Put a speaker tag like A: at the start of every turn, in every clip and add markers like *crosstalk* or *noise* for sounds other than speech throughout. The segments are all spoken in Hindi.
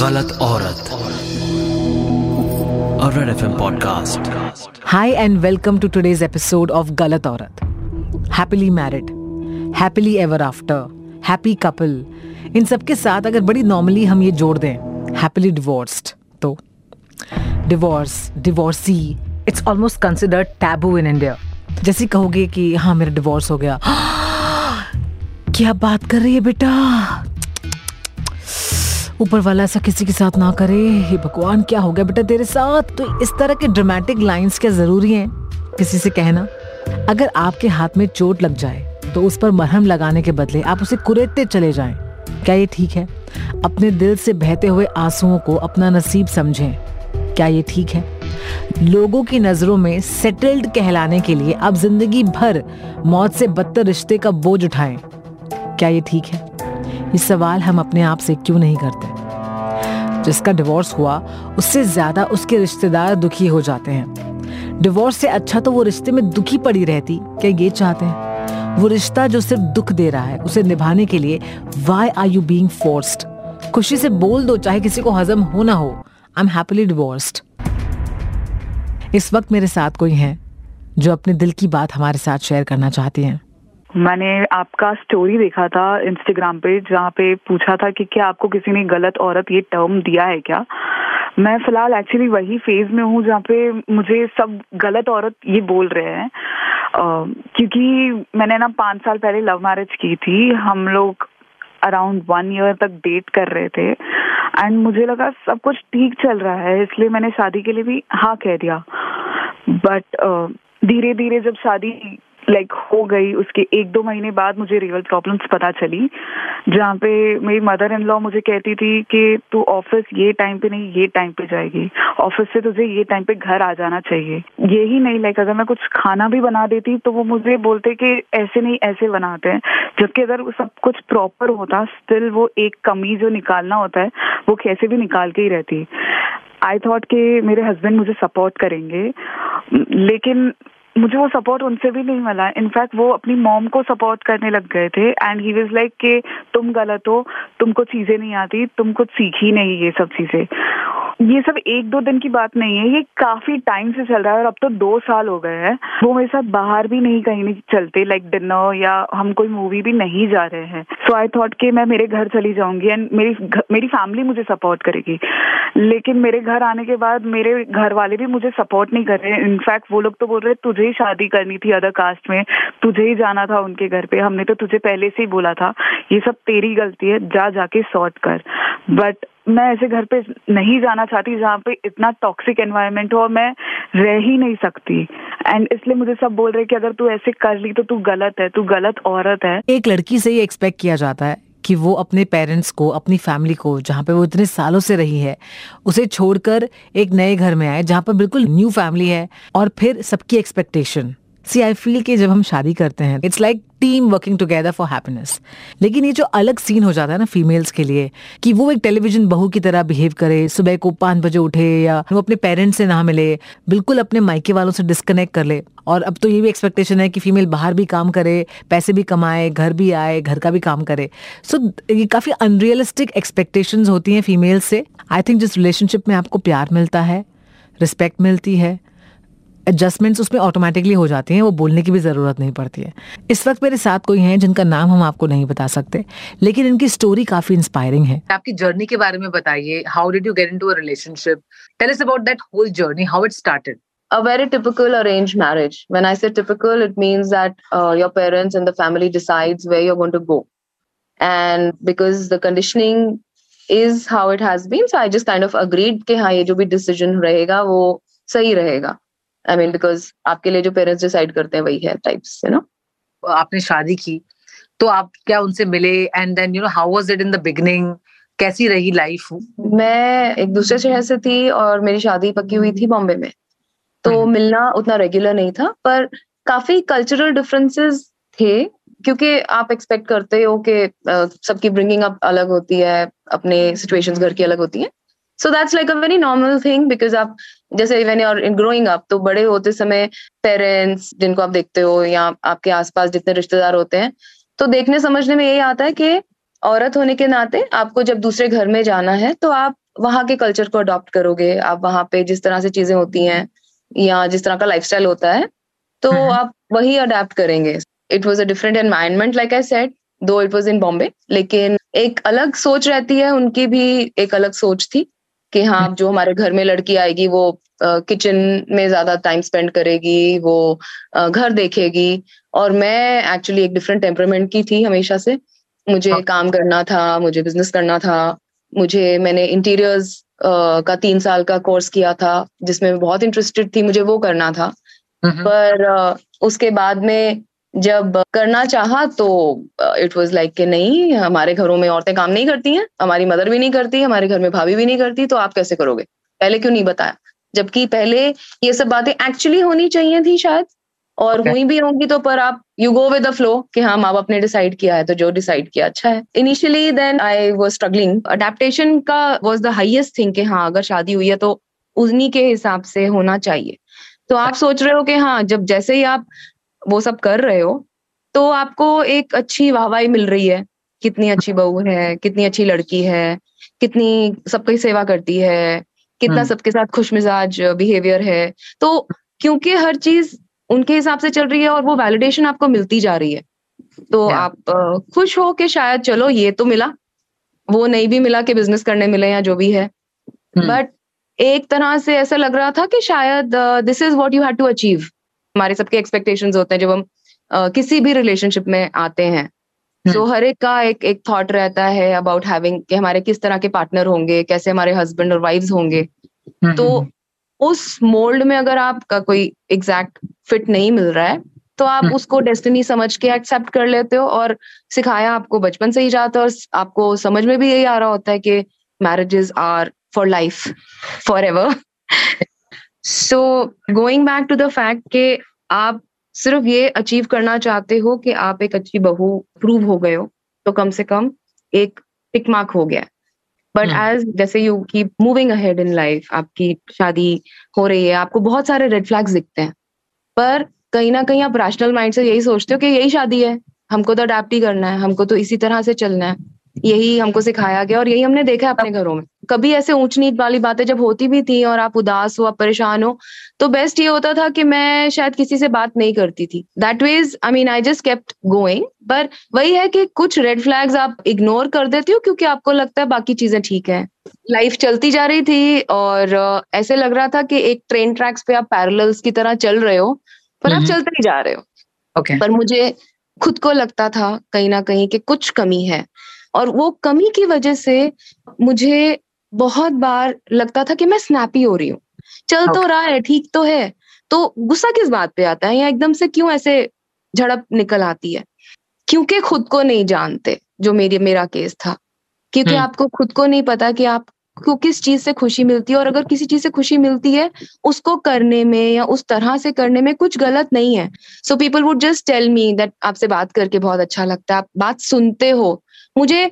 A: गलत औरत Red FM podcast.
B: Hi and welcome to today's episode of Galat Aurat. Happily married, happily ever after, happy couple. इन सब के साथ अगर बड़ी नॉर्मली हम ये जोड़ दें हैप्पीली डिवोर्स्ड तो divorce divorcee it's almost considered taboo in India जैसे कहोगे कि हाँ मेरा डिवोर्स हो गया *gasps* क्या बात कर रही है बेटा ऊपर वाला ऐसा किसी के साथ ना करे। हे भगवान, क्या हो गया बेटा तेरे साथ? तो इस तरह के ड्रामेटिक लाइंस क्या ज़रूरी हैं? किसी से कहना? अगर आपके हाथ में चोट लग जाए तो उस पर मरहम लगाने के बदले आप उसे कुरेदते चले जाएँ। क्या ये ठीक है? अपने दिल से बहते हुए आंसुओं को अपना नसीब समझें। क्या ये ठीक है? लोगों की नज़रों में सेटल्ड कहलाने के लिए आप ज़िंदगी भर मौत से बदतर रिश्ते का बोझ उठाएँ। क्या ये ठीक है? ये सवाल हम अपने आप से क्यों नहीं करते? जिसका डिवोर्स हुआ, उससे ज़्यादा उसके रिश्तेदार दुखी हो जाते हैं। डिवोर्स से अच्छा तो वो रिश्ते में दुखी पड़ी रहती, क्या ये चाहते हैं? वो रिश्ता जो सिर्फ़ दुख दे रहा है, उसे निभाने के लिए why are you being forced खुशी से बोल दो, चाहे किसी को हजम हो ना हो। आई एम हैप्पीली डिवोर्स्ड इस वक्त मेरे साथ कोई है, जो अपने दिल की बात हमारे साथ शेयर करना चाहती हैं।
C: मैंने आपका स्टोरी देखा था इंस्टाग्राम पे, जहाँ पे पूछा था कि क्या आपको किसी ने गलत औरत ये टर्म दिया है क्या? मैं फ़िलहाल एक्चुअली वही फ़ेज़ में हूँ जहाँ पे मुझे सब गलत औरत ये बोल रहे हैं। क्योंकि मैंने ना पाँच साल पहले लव मैरिज की थी। हम लोग अराउंड वन ईयर तक डेट कर रहे थे। एंड मुझे लगा सब कुछ ठीक चल रहा है, इसलिए मैंने शादी के लिए भी हाँ कह दिया। बट धीरे धीरे जब शादी लाइक like, हो गई उसके एक दो महीने बाद मुझे रियल प्रॉब्लम्स पता चली जहाँ पे मेरी मदर इन लॉ मुझे कहती थी कि तू ऑफ़िस ये टाइम पे नहीं ये टाइम पे जाएगी। ऑफ़िस से तुझे ये टाइम पे घर आ जाना चाहिए। यही नहीं लाइक अगर मैं कुछ खाना भी बना देती तो वो मुझे बोलते कि ऐसे नहीं ऐसे बनाते हैं। जबकि अगर सब कुछ प्रॉपर होता स्टिल वो एक कमी जो निकालना होता है वो कैसे भी निकाल के ही रहती। आई थॉट कि मेरे हस्बैंड मुझे सपोर्ट करेंगे। लेकिन मुझे वो सपोर्ट उनसे भी नहीं मिला। इनफैक्ट वो अपनी मॉम को सपोर्ट करने लग गए थे एंड ही वाज लाइक कि तुम गलत हो, तुमको चीज़ें नहीं आती, तुम कुछ सीखी नहीं ये सब चीज़ें। ये सब एक दो दिन की बात नहीं है, ये काफ़ी टाइम से चल रहा है और अब तो दो साल हो गए हैं। वो मेरे साथ बाहर भी नहीं, कहीं नहीं चलते लाइक डिनर या हम कोई मूवी भी नहीं जा रहे हैं। सो आई थॉट कि मैं मेरे घर चली जाऊँगी एंड मेरी मेरी फैमिली मुझे सपोर्ट करेगी। लेकिन मेरे घर आने के बाद मेरे घर वाले भी मुझे सपोर्ट नहीं कर रहे इनफैक्ट वो लोग तो बोल रहे तुझे ही शादी करनी थी अदर कास्ट में, तुझे ही जाना था उनके घर पे, हमने तो तुझे पहले से ही बोला था। ये सब तेरी गलती है, जा, जाके सॉर्ट कर। बट मैं ऐसे घर पे नहीं जाना चाहती जहाँ पे इतना टॉक्सिक एनवायरनमेंट हो और मैं रह ही नहीं सकती। एंड इसलिए मुझे सब बोल रहे कि अगर तू ऐसे कर ली तो तू गलत है, तू गलत औरत है।
B: एक लड़की से ये एक्सपेक्ट किया जाता है कि वो अपने पेरेंट्स को, अपनी फैमिली को, जहाँ पे वो इतने सालों से रही है, उसे छोड़कर एक नए घर में आए, जहाँ पर बिल्कुल न्यू फैमिली है और फिर सबकी एक्सपेक्टेशन सी आई फील कि जब हम शादी करते हैं it's like team working together for happiness लेकिन ये जो अलग सीन हो जाता है ना फीमेल्स के लिए कि वो एक टेलीविज़न बहू की तरह बिहेव करे सुबह को पाँच बजे उठे या वो अपने पेरेंट्स से ना मिले बिल्कुल अपने मायके वालों से डिस्कनेक्ट कर ले। और अब तो ये भी एक्सपेक्टेशन है कि फीमेल बाहर भी काम करे पैसे भी कमाए घर भी आए घर का भी काम करे। सो so, ये काफ़ी अनरियलिस्टिक एक्सपेक्टेशन होती हैं फीमेल से। आई थिंक जिस रिलेशनशिप में आपको प्यार मिलता है रिस्पेक्ट मिलती है एडजस्टमेंट्स उसमें ऑटोमेटिकली हो जाती हैं वो बोलने की भी ज़रूरत नहीं पड़ती है इस वक्त मेरे साथ कोई हैं जिनका नाम हम आपको नहीं बता सकते लेकिन इनकी स्टोरी काफ़ी इंस्पायरिंग है
D: आपकी जर्नी के बारे में बताइए how did you get into a relationship tell us about that whole journey how it started
E: a very typical arranged marriage when i say typical it means that uh, your parents and the family decides where you're going to go and because the conditioning is how it has been so i just kind of agreed कि हाँ ये जो भी decision रहेगा वो सही रहेगा आई मीन बिकॉज़ आपके लिए जो पेरेंट्स डिसाइड करते हैं वही है टाइप्स यू नो
D: आपने शादी की तो आप क्या उनसे मिले? And then you know how was it in the beginning कैसी रही लाइफ
E: मैं एक दूसरे शहर से थी और मेरी शादी पक्की हुई थी बॉम्बे में। तो हम्म। मिलना उतना रेगुलर नहीं था पर काफ़ी कल्चरल डिफरेंसेस थे क्योंकि आप एक्सपेक्ट करते हो कि सबकी ब्रिंगिंग अप अलग होती है अपने सिचुएशंस घर की अलग होती है। So that's like a very normal thing because आप जैसे इवन और इन ग्रोइंग अप तो बड़े होते समय पेरेंट्स जिनको आप देखते हो या आपके आसपास जितने रिश्तेदार होते हैं तो देखने समझने में यही आता है कि औरत होने के नाते आपको जब दूसरे घर में जाना है तो आप वहाँ के कल्चर को अडॉप्ट करोगे। आप वहाँ पे जिस तरह से चीज़ें होती हैं या जिस तरह का लाइफस्टाइल होता है तो
D: हम्म।
E: आप वही अडेप्ट करेंगे। It was a different environment like I said though it was in Bombay लेकिन एक अलग सोच रहती है उनकी भी एक अलग सोच थी। कि हाँ जो हमारे घर में लड़की आएगी वो किचन में ज़्यादा टाइम स्पेंड करेगी वो घर देखेगी। और मैं एक्चुअली एक डिफरेंट टेम्परमेंट की थी हमेशा से। मुझे
D: हाँ।
E: काम करना था मुझे बिज़नेस करना था। मुझे मैंने इंटीरियर्स का तीन साल का कोर्स किया था जिसमें बहुत इंटरेस्टेड थी मुझे वो करना था।
D: हम्म,
E: पर उसके बाद में जब करना चाहा तो इट वाज लाइक कि नहीं हमारे घरों में औरतें काम नहीं करती हैं हमारी मदर भी नहीं करती हमारे घर में भाभी भी नहीं करती तो आप कैसे करोगे? पहले क्यों नहीं बताया? जबकि पहले ये सब बातें एक्चुअली होनी चाहिए थी शायद और
D: Okay.
E: हुई भी होंगी तो पर आप you go with the flow कि हाँ माँ बाप ने डिसाइड किया है तो जो डिसाइड किया अच्छा है। Initially then I was struggling adaptation का वॉज़ द हाइएस्ट थिंग कि हाँ अगर शादी हुई है तो उन्हीं के हिसाब से होना चाहिए। तो आप सोच रहे हो कि हाँ जब जैसे ही आप वो सब कर रहे हो तो आपको एक अच्छी वाहवाही मिल रही है कितनी अच्छी बहू है कितनी अच्छी लड़की है कितनी सबकी सेवा करती है कितना
D: हम्म।
E: सबके साथ खुश मिजाज बिहेवियर है तो क्योंकि हर चीज़ उनके हिसाब से चल रही है और वो वैलिडेशन आपको मिलती जा रही है तो आप खुश हो कि शायद चलो ये तो मिला वो नहीं भी मिला कि बिज़नेस करने मिले या जो भी है
D: हम्म,
E: बट एक तरह से ऐसा लग रहा था कि शायद this is what you had to achieve हमारे सबके एक्सपेक्टेशंस होते हैं जब हम किसी भी रिलेशनशिप में आते हैं। सो हर एक का एक एक थॉट रहता है अबाउट हैविंग कि हमारे किस तरह के पार्टनर होंगे कैसे हमारे हस्बैंड और वाइफ्स होंगे।
D: हम्म,
E: तो
D: हम्म,
E: उस मोल्ड में अगर आपका कोई एग्जैक्ट फिट नहीं मिल रहा है तो आप
D: हम्म।
E: उसको डेस्टिनी समझ के एक्सेप्ट कर लेते हो और सिखाया आपको बचपन से ही जाता है और आपको समझ में भी यही आ रहा होता है कि marriages are for life forever so going back to the fact कि आप सिर्फ़ ये अचीव करना चाहते हो कि आप एक अच्छी बहू प्रूव हो गए हो तो कम से कम एक टिक मार्क हो गया बट। एज जैसे you keep moving ahead in life आपकी शादी हो रही है आपको बहुत सारे रेड फ्लैग्स दिखते हैं। पर कहीं ना कहीं आप रैशनल माइंड से यही सोचते हो कि यही शादी है हमको तो अडेप्ट ही करना है हमको तो इसी तरह से चलना है। यही हमको सिखाया गया और यही हमने देखा अपने घरों में। कभी ऐसे ऊंच नीच वाली बातें जब होती भी थी और आप उदास हो आप परेशान हो तो बेस्ट ये होता था कि मैं शायद किसी से बात नहीं करती थी। That ways I mean I just kept going पर वही है कि कुछ रेड फ्लैग्स आप इग्नोर कर देती हो क्योंकि आपको लगता है बाकी चीज़ें ठीक है। लाइफ चलती जा रही थी और ऐसे लग रहा था कि एक ट्रेन ट्रैक्स पे आप पैरेलल्स की तरह चल रहे हो पर आप। चलते ही जा रहे हो।
D: ओके
E: पर मुझे खुद को लगता था कहीं ना कहीं कि कुछ कमी है। और वो कमी की वजह से मुझे बहुत बार लगता था कि मैं स्नैपी हो रही हूँ। चल तो रहा है ठीक तो है। तो गुस्सा किस बात पे आता है? या एकदम से क्यों ऐसे झड़प निकल आती है? क्योंकि खुद को नहीं जानते जो मेरी मेरा केस था। क्योंकि
D: हम्म।
E: आपको खुद को नहीं पता कि आपको किस चीज़ से खुशी मिलती है और अगर किसी चीज़ से खुशी मिलती है उसको करने में या उस तरह से करने में कुछ गलत नहीं है। So people would just tell me that आपसे बात करके बहुत अच्छा लगता है आप बात सुनते हो। मुझे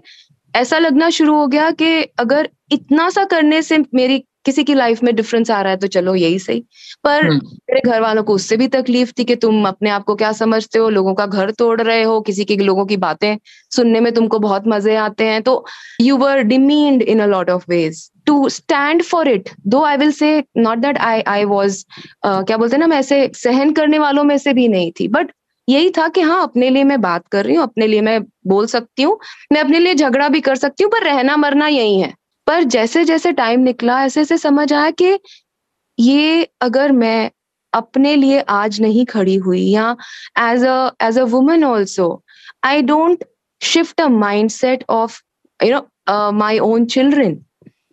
E: ऐसा लगना शुरू हो गया कि अगर इतना सा करने से मेरी किसी की लाइफ में डिफरेंस आ रहा है तो चलो यही सही। पर
D: हम्म।
E: मेरे घर वालों को उससे भी तकलीफ़ थी कि तुम अपने आप को क्या समझते हो? लोगों का घर तोड़ रहे हो किसी के लोगों की बातें सुनने में तुमको बहुत मज़े आते हैं। तो you were demeaned in a lot of ways to stand for it though I will say not that I I was क्या बोलते हैं ना मैं ऐसे सहन करने वालों में से भी नहीं थी बट यही था कि हाँ अपने लिए मैं बात कर रही हूँ, अपने लिए मैं बोल सकती हूँ, मैं अपने लिए झगड़ा भी कर सकती हूँ, पर रहना मरना यही है। पर जैसे जैसे टाइम निकला ऐसे ऐसे समझ आया कि ये अगर मैं अपने लिए आज नहीं खड़ी हुई या as a as a woman also I don't shift a mindset of you know my own children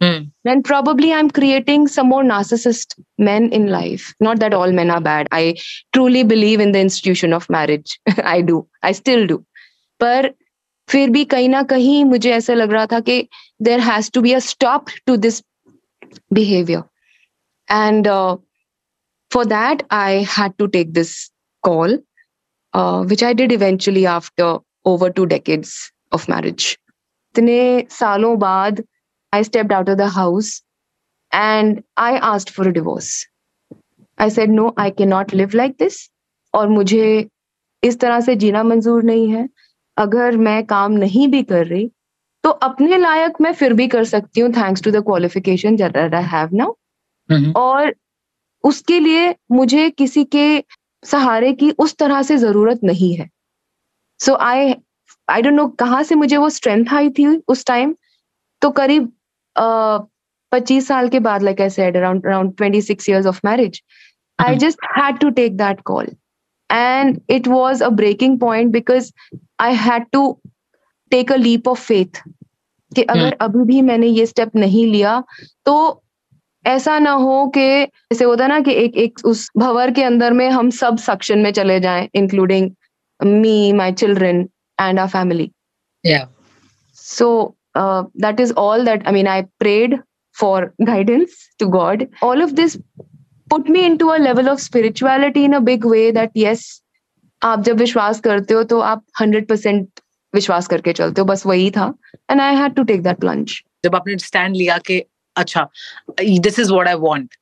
D: hmm,
E: then probably I'm creating some more narcissist men in life. Not that all men are bad. I truly believe in the institution of marriage. I do. I still do. पर फिर भी कहीं ना कहीं मुझे ऐसा लग रहा था कि there has to be a stop to this behavior. And uh, for that, I had to take this call, uh, which I did eventually after over two decades of marriage. इतने सालों बाद I stepped out of the house and I asked for a divorce. I said, No, I cannot live like this. और मुझे इस तरह से जीना मंजूर नहीं है अगर मैं काम नहीं भी कर रही तो अपने लायक मैं फिर भी कर सकती हूँ thanks to the qualification I have
D: now
E: और उसके लिए मुझे किसी के सहारे की उस तरह से ज़रूरत नहीं है सो आई आई डोंट नो कहाँ से मुझे वो स्ट्रेंथ आई थी उस टाइम तो करीब पच्चीस साल के बाद like I said around around twenty six years of marriage
D: I.
E: Just had to take that call and it was a breaking point because I had to take a leap of faith कि अगर अभी भी मैंने ये स्टेप नहीं लिया तो ऐसा ना हो कि जैसे होता ना कि एक एक उस भवर के अंदर में हम सब सक्शन में चले जाएँ including me my children and our family
D: yeah.
E: So uh, that is all that i mean i prayed for *laughs* guidance to god. All of this put me into a level of spirituality in a big way that yes आप जब विश्वास करते हो तो आप हंड्रेड परसेंट विश्वास करके चलते हो बस वही था। And I had to take that plunge
D: जब आपने स्टैंड लिया कि अच्छा this is what I want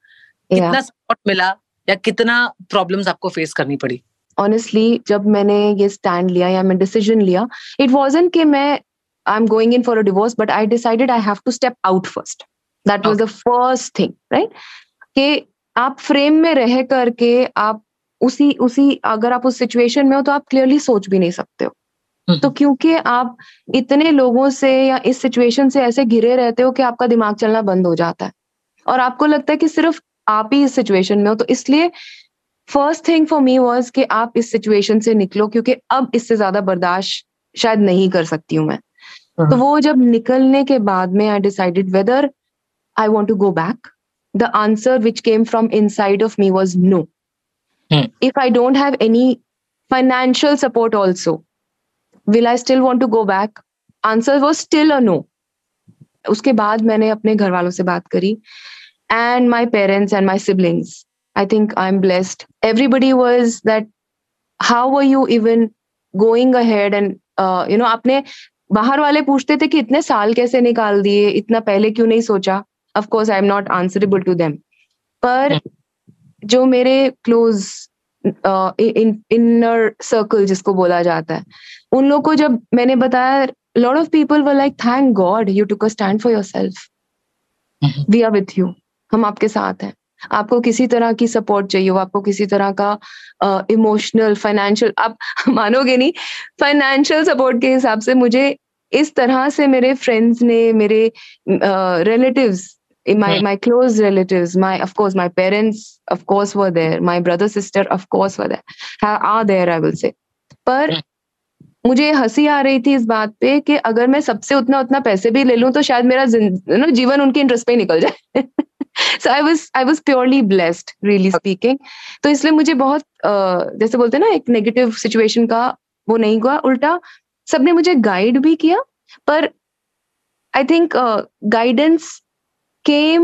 D: कितना सपोर्ट मिला या कितना प्रॉब्लम्स आपको फेस करनी पड़ी?
E: ऑनेस्टली जब मैंने ये स्टैंड लिया या मैं डिसीज़न लिया इट वॉजन कि मैं I am going in for a divorce but I decided I have to step out first that was the first thing right कि आप फ्रेम में रह करके आप उसी उसी अगर आप उस सिचुएशन में हो तो आप क्लियरली सोच भी नहीं सकते हो।
D: हम्म।
E: तो क्योंकि आप इतने लोगों से या इस सिचुएशन से ऐसे घिरे रहते हो कि आपका दिमाग चलना बंद हो जाता है। और आपको लगता है कि सिर्फ़ आप ही इस सिचुएशन में हो तो इसलिए first thing for me was कि आप इस सिचुएशन से निकलो क्योंकि अब इससे ज़्यादा बर्दाश्त शायद नहीं कर सकती हूँ मैं। तो
D: हम्म।
E: वो जब निकलने के बाद में I decided whether I want to go back the answer which came from inside of me was
D: no.
E: If I don't have any financial support also will I still want to go back answer was still a no उसके बाद मैंने अपने घर वालों से बात करी and my parents and my siblings. I think I'm blessed. Everybody was that, how were you even going ahead and, uh, you know, आपने बाहर वाले पूछते थे कि इतने साल कैसे निकाल दिए इतना पहले क्यों नहीं सोचा? Of course I am not answerable to them पर जो मेरे क्लोज इनर सर्कल जिसको बोला जाता है उन लोग को जब मैंने बताया lot of people were like thank God you took a stand for
D: yourself.
E: We are with you हम आपके साथ हैं. आपको किसी तरह की सपोर्ट चाहिए हो आपको किसी तरह का इमोशनल uh, फाइनेंशियल आप *laughs* मानोगे नहीं फाइनेंशियल सपोर्ट के हिसाब से मुझे इस तरह से मेरे फ्रेंड्स ने मेरे relatives my
D: Hmm.
E: my close relatives my of course my parents of course were there my brother sister of course were there ha- are there I will say पर
D: Hmm.
E: मुझे हँसी आ रही थी इस बात पे कि अगर मैं सबसे उतना उतना पैसे भी ले लूँ तो शायद मेरा जीवन उनके इंटरेस्ट पे ही निकल जाए *laughs* so I was I was purely blessed really speaking तो इसलिए मुझे बहुत अ, जैसे बोलते हैं ना एक नेगेटिव सिचुएशन का वो नहीं हुआ उल्टा सबने मुझे गाइड भी किया पर I think guidance came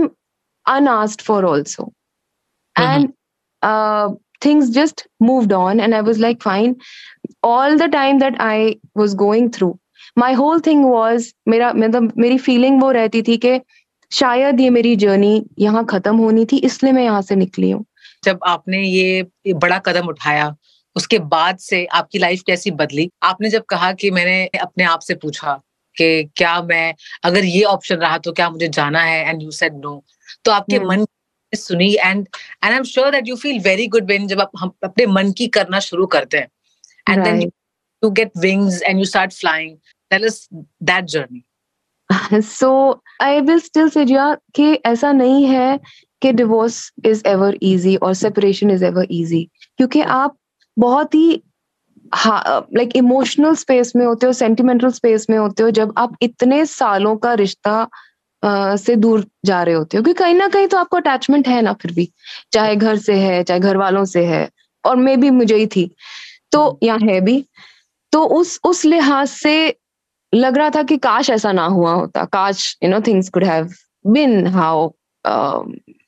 E: unasked for also
D: Mhm.
E: and uh, things just moved on and i was like fine all the time that i was going through my whole thing was मेरा मतलब मेरी फीलिंग वो रहती थी कि शायद ये मेरी जर्नी यहाँ खत्म होनी थी इसलिए मैं यहाँ से निकली हूँ।
D: जब आपने ये बड़ा कदम उठाया उसके बाद से आपकी लाइफ कैसी बदली? आपने जब कहा कि मैंने अपने आप से पूछा कि क्या मैं अगर ये ऑप्शन रहा तो क्या मुझे जाना है? एंड यू सेड नो तो आपके
E: Hmm.
D: मन सुनी and and I am sure that you feel very good when जब आप हम अपने मन की करना शुरू करते हैं। And then you get wings and you start flying that
E: journey so I will still say कि ऐसा नहीं है कि डिवोर्स इज़ एवर इजी और सेपरेशन इज़ एवर इजी क्योंकि आप बहुत ही लाइक इमोशनल स्पेस में होते हो सेंटिमेंटल स्पेस में होते हो, जब आप इतने सालों का रिश्ता से दूर जा रहे होते हो, क्योंकि कहीं ना कहीं तो आपको अटैचमेंट है ना फिर भी, चाहे घर से है, चाहे घर वालों से है, और मे भी मुझे ही थी तो या है भी तो उस उस लिहाज से लग रहा था कि काश ऐसा ना हुआ होता काश you know things could have been how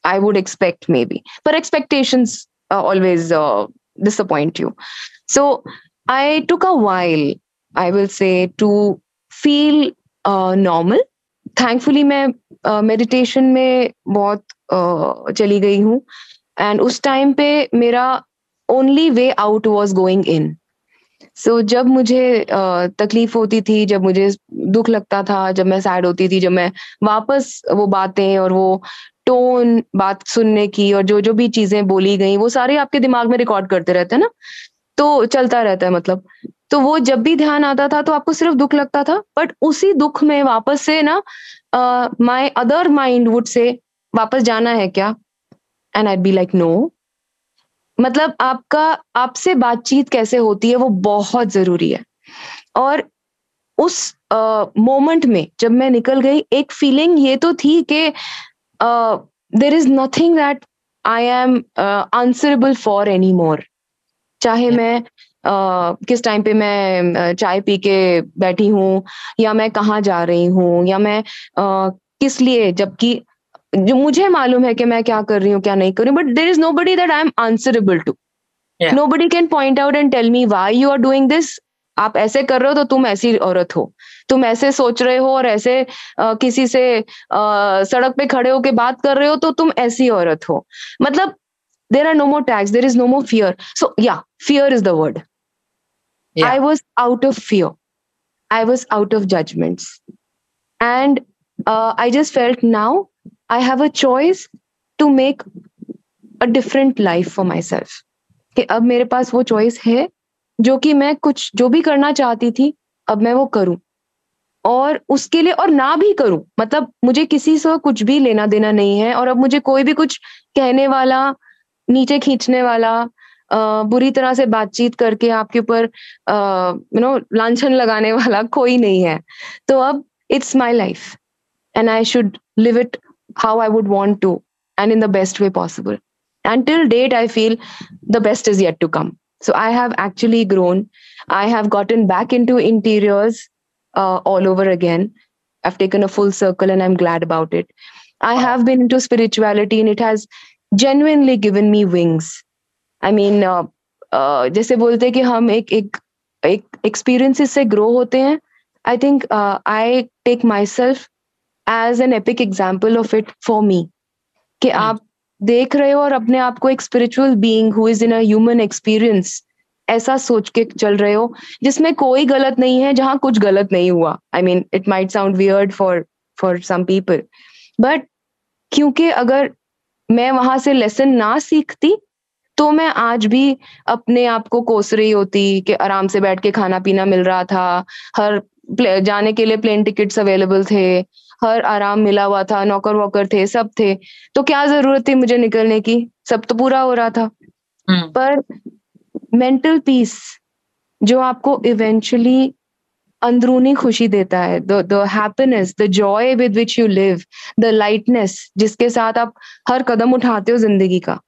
E: I would expect maybe पर expectations always you. So i took a while i will say to feel uh, normal. Thankfully मैं मेडिटेशन uh, में बहुत uh, चली गई हूँ. एंड उस टाइम पे मेरा only way out was going in so so, जब मुझे तकलीफ़ होती थी जब मुझे दुख लगता था जब मैं सैड होती थी जब मैं वापस वो बातें और वो टोन बात सुनने की और जो जो भी चीज़ें बोली गई वो सारे आपके दिमाग में रिकॉर्ड करते रहते हैं ना? तो चलता रहता है मतलब। तो वो जब भी ध्यान आता था तो आपको सिर्फ़ दुख लगता था बट उसी दुख में वापस से ना my other mind would say वापस जाना है क्या? And I be like no मतलब आपका आपसे बातचीत कैसे होती है वो बहुत ज़रूरी है। और उस मोमेंट uh, में जब मैं निकल गई एक फीलिंग ये तो थी कि there is nothing that I am answerable for anymore चाहे मैं uh, किस टाइम पे मैं चाय पी के बैठी हूँ या मैं कहाँ जा रही हूँ या मैं uh, किस लिए जबकि जो मुझे मालूम है कि मैं क्या कर रही हूँ क्या नहीं कर रही हूँ but there is nobody that I am answerable to nobody can point out and tell me why you are doing this आप ऐसे कर रहे हो तो तुम ऐसी औरत हो। तुम ऐसे सोच रहे हो और ऐसे आ, किसी से आ, सड़क पे खड़े होके बात कर रहे हो तो तुम ऐसी औरत हो। मतलब there are no more tax there is no more fear so yeah fear is the word I was out of fear I was out of judgments and I just felt now I have a choice to make a different life for myself. कि अब मेरे पास वो चॉइस है जो कि मैं कुछ जो भी करना चाहती थी अब मैं वो करूँ। और उसके लिए और ना भी करूँ। मतलब मुझे किसी से कुछ भी लेना देना नहीं है और अब मुझे कोई भी कुछ कहने वाला नीचे खींचने वाला आ, बुरी तरह से बातचीत करके आपके ऊपर यू नो लांछन लगाने वाला कोई नहीं है। तो अब it's my life and I should live it how I would want to and in the best way possible. Until date, I feel the best is yet to come. So I have actually grown. I have gotten back into interiors uh, all over again. I've taken a full circle and I'm glad about it. I have been into spirituality and it has genuinely given me wings. I mean, uh, uh, जैसे बोलते कि हम एक एक एक एक्सपीरियंसेस से ग्रो होते हैं I think I take myself as an epic example of it for me कि hmm. आप देख रहे हो और अपने आप को एक spiritual being who is in a human experience ऐसा सोच के चल रहे हो जिसमें कोई गलत नहीं है जहाँ कुछ गलत नहीं हुआ I mean it might sound weird for for some people but क्योंकि अगर मैं वहाँ से लेसन ना सीखती तो मैं आज भी अपने आप को कोस रही होती कि आराम से बैठ के खाना पीना मिल रहा था हर जाने के लिए प्लेन टिकट्स अवेलेबल थे हर आराम मिला हुआ था नौकर वोकर थे सब थे। तो क्या ज़रूरत थी मुझे निकलने की? सब तो पूरा हो रहा था। हम्म। पर मेंटल पीस जो आपको इवेंचुअली अंदरूनी खुशी देता है the happiness the joy with which you live the lightness जिसके साथ आप हर कदम उठाते हो ज़िंदगी का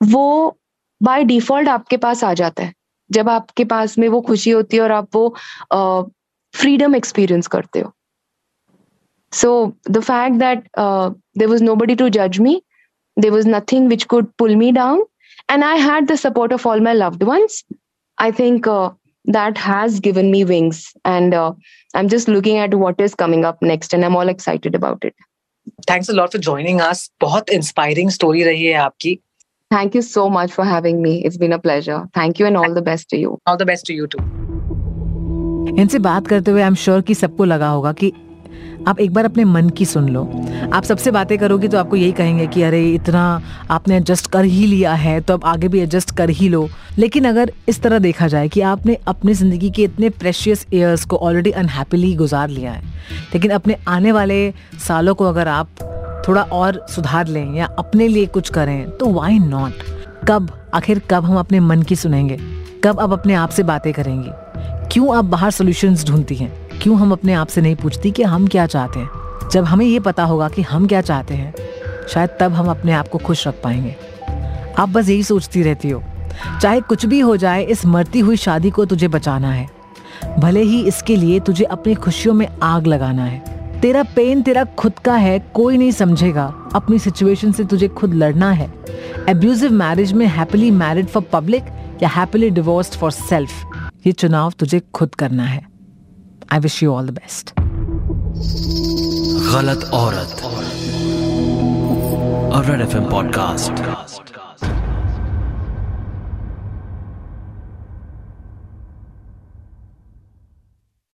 E: वो बाय डिफ़ॉल्ट आपके पास आ जाता है। जब आपके पास में वो खुशी होती है और आप वो फ्रीडम एक्सपीरियंस करते हो। So the fact that uh, there was nobody to judge me, there was nothing which could pull me down, and I had the support of all my loved ones, I think uh, that has given me wings. And uh, I'm just looking at what is coming up next, and I'm all excited about it.
D: Thanks a lot for joining us. बहुत inspiring story रही है आपकी.
E: Thank you so much for having me. It's been a pleasure. Thank you and all the best to you.
D: All the best to you too.
B: इनसे बात करते हुए आई एम श्योर कि सबको लगा होगा कि आप एक बार अपने मन की सुन लो। आप सबसे बातें करोगे तो आपको यही कहेंगे कि अरे, इतना आपने एडजस्ट कर ही लिया है तो अब आगे भी एडजस्ट कर ही लो। लेकिन अगर इस तरह देखा जाए कि आपने अपनी ज़िंदगी के इतने प्रेशियस ईयर्स को ऑलरेडी अनहैप्पीली गुजार लिया है, लेकिन अपने आने वाले सालों को अगर आप थोड़ा और सुधार लें या अपने लिए कुछ करें तो वाई नॉट कब, आखिर कब हम अपने मन की सुनेंगे? कब अब अपने आप से बातें करेंगे? क्यों आप बाहर सोल्यूशंस ढूंढती हैं? क्यों हम अपने आप से नहीं पूछती कि हम क्या चाहते हैं? जब हमें ये पता होगा कि हम क्या चाहते हैं, शायद तब हम अपने आप को खुश रख पाएँगे। आप बस यही सोचती रहती हो, चाहे कुछ भी हो जाए, इस मरती हुई शादी को तुझे बचाना है। भले ही इसके लिए तुझे अपनी खुशियों में आग लगाना है। तेरा पेन तेरा खुद का है, कोई नहीं समझेगा। अपनी सिचुएशन से तुझे खुद लड़ना है। एब्यूजिव मैरिज में हैप्पीली मैरिड फॉर पब्लिक या हैप्पीली डिवोर्स्ड फॉर सेल्फ ये चुनाव तुझे खुद करना है। I wish you all the best.
A: Galat Aurat, a Red FM podcast.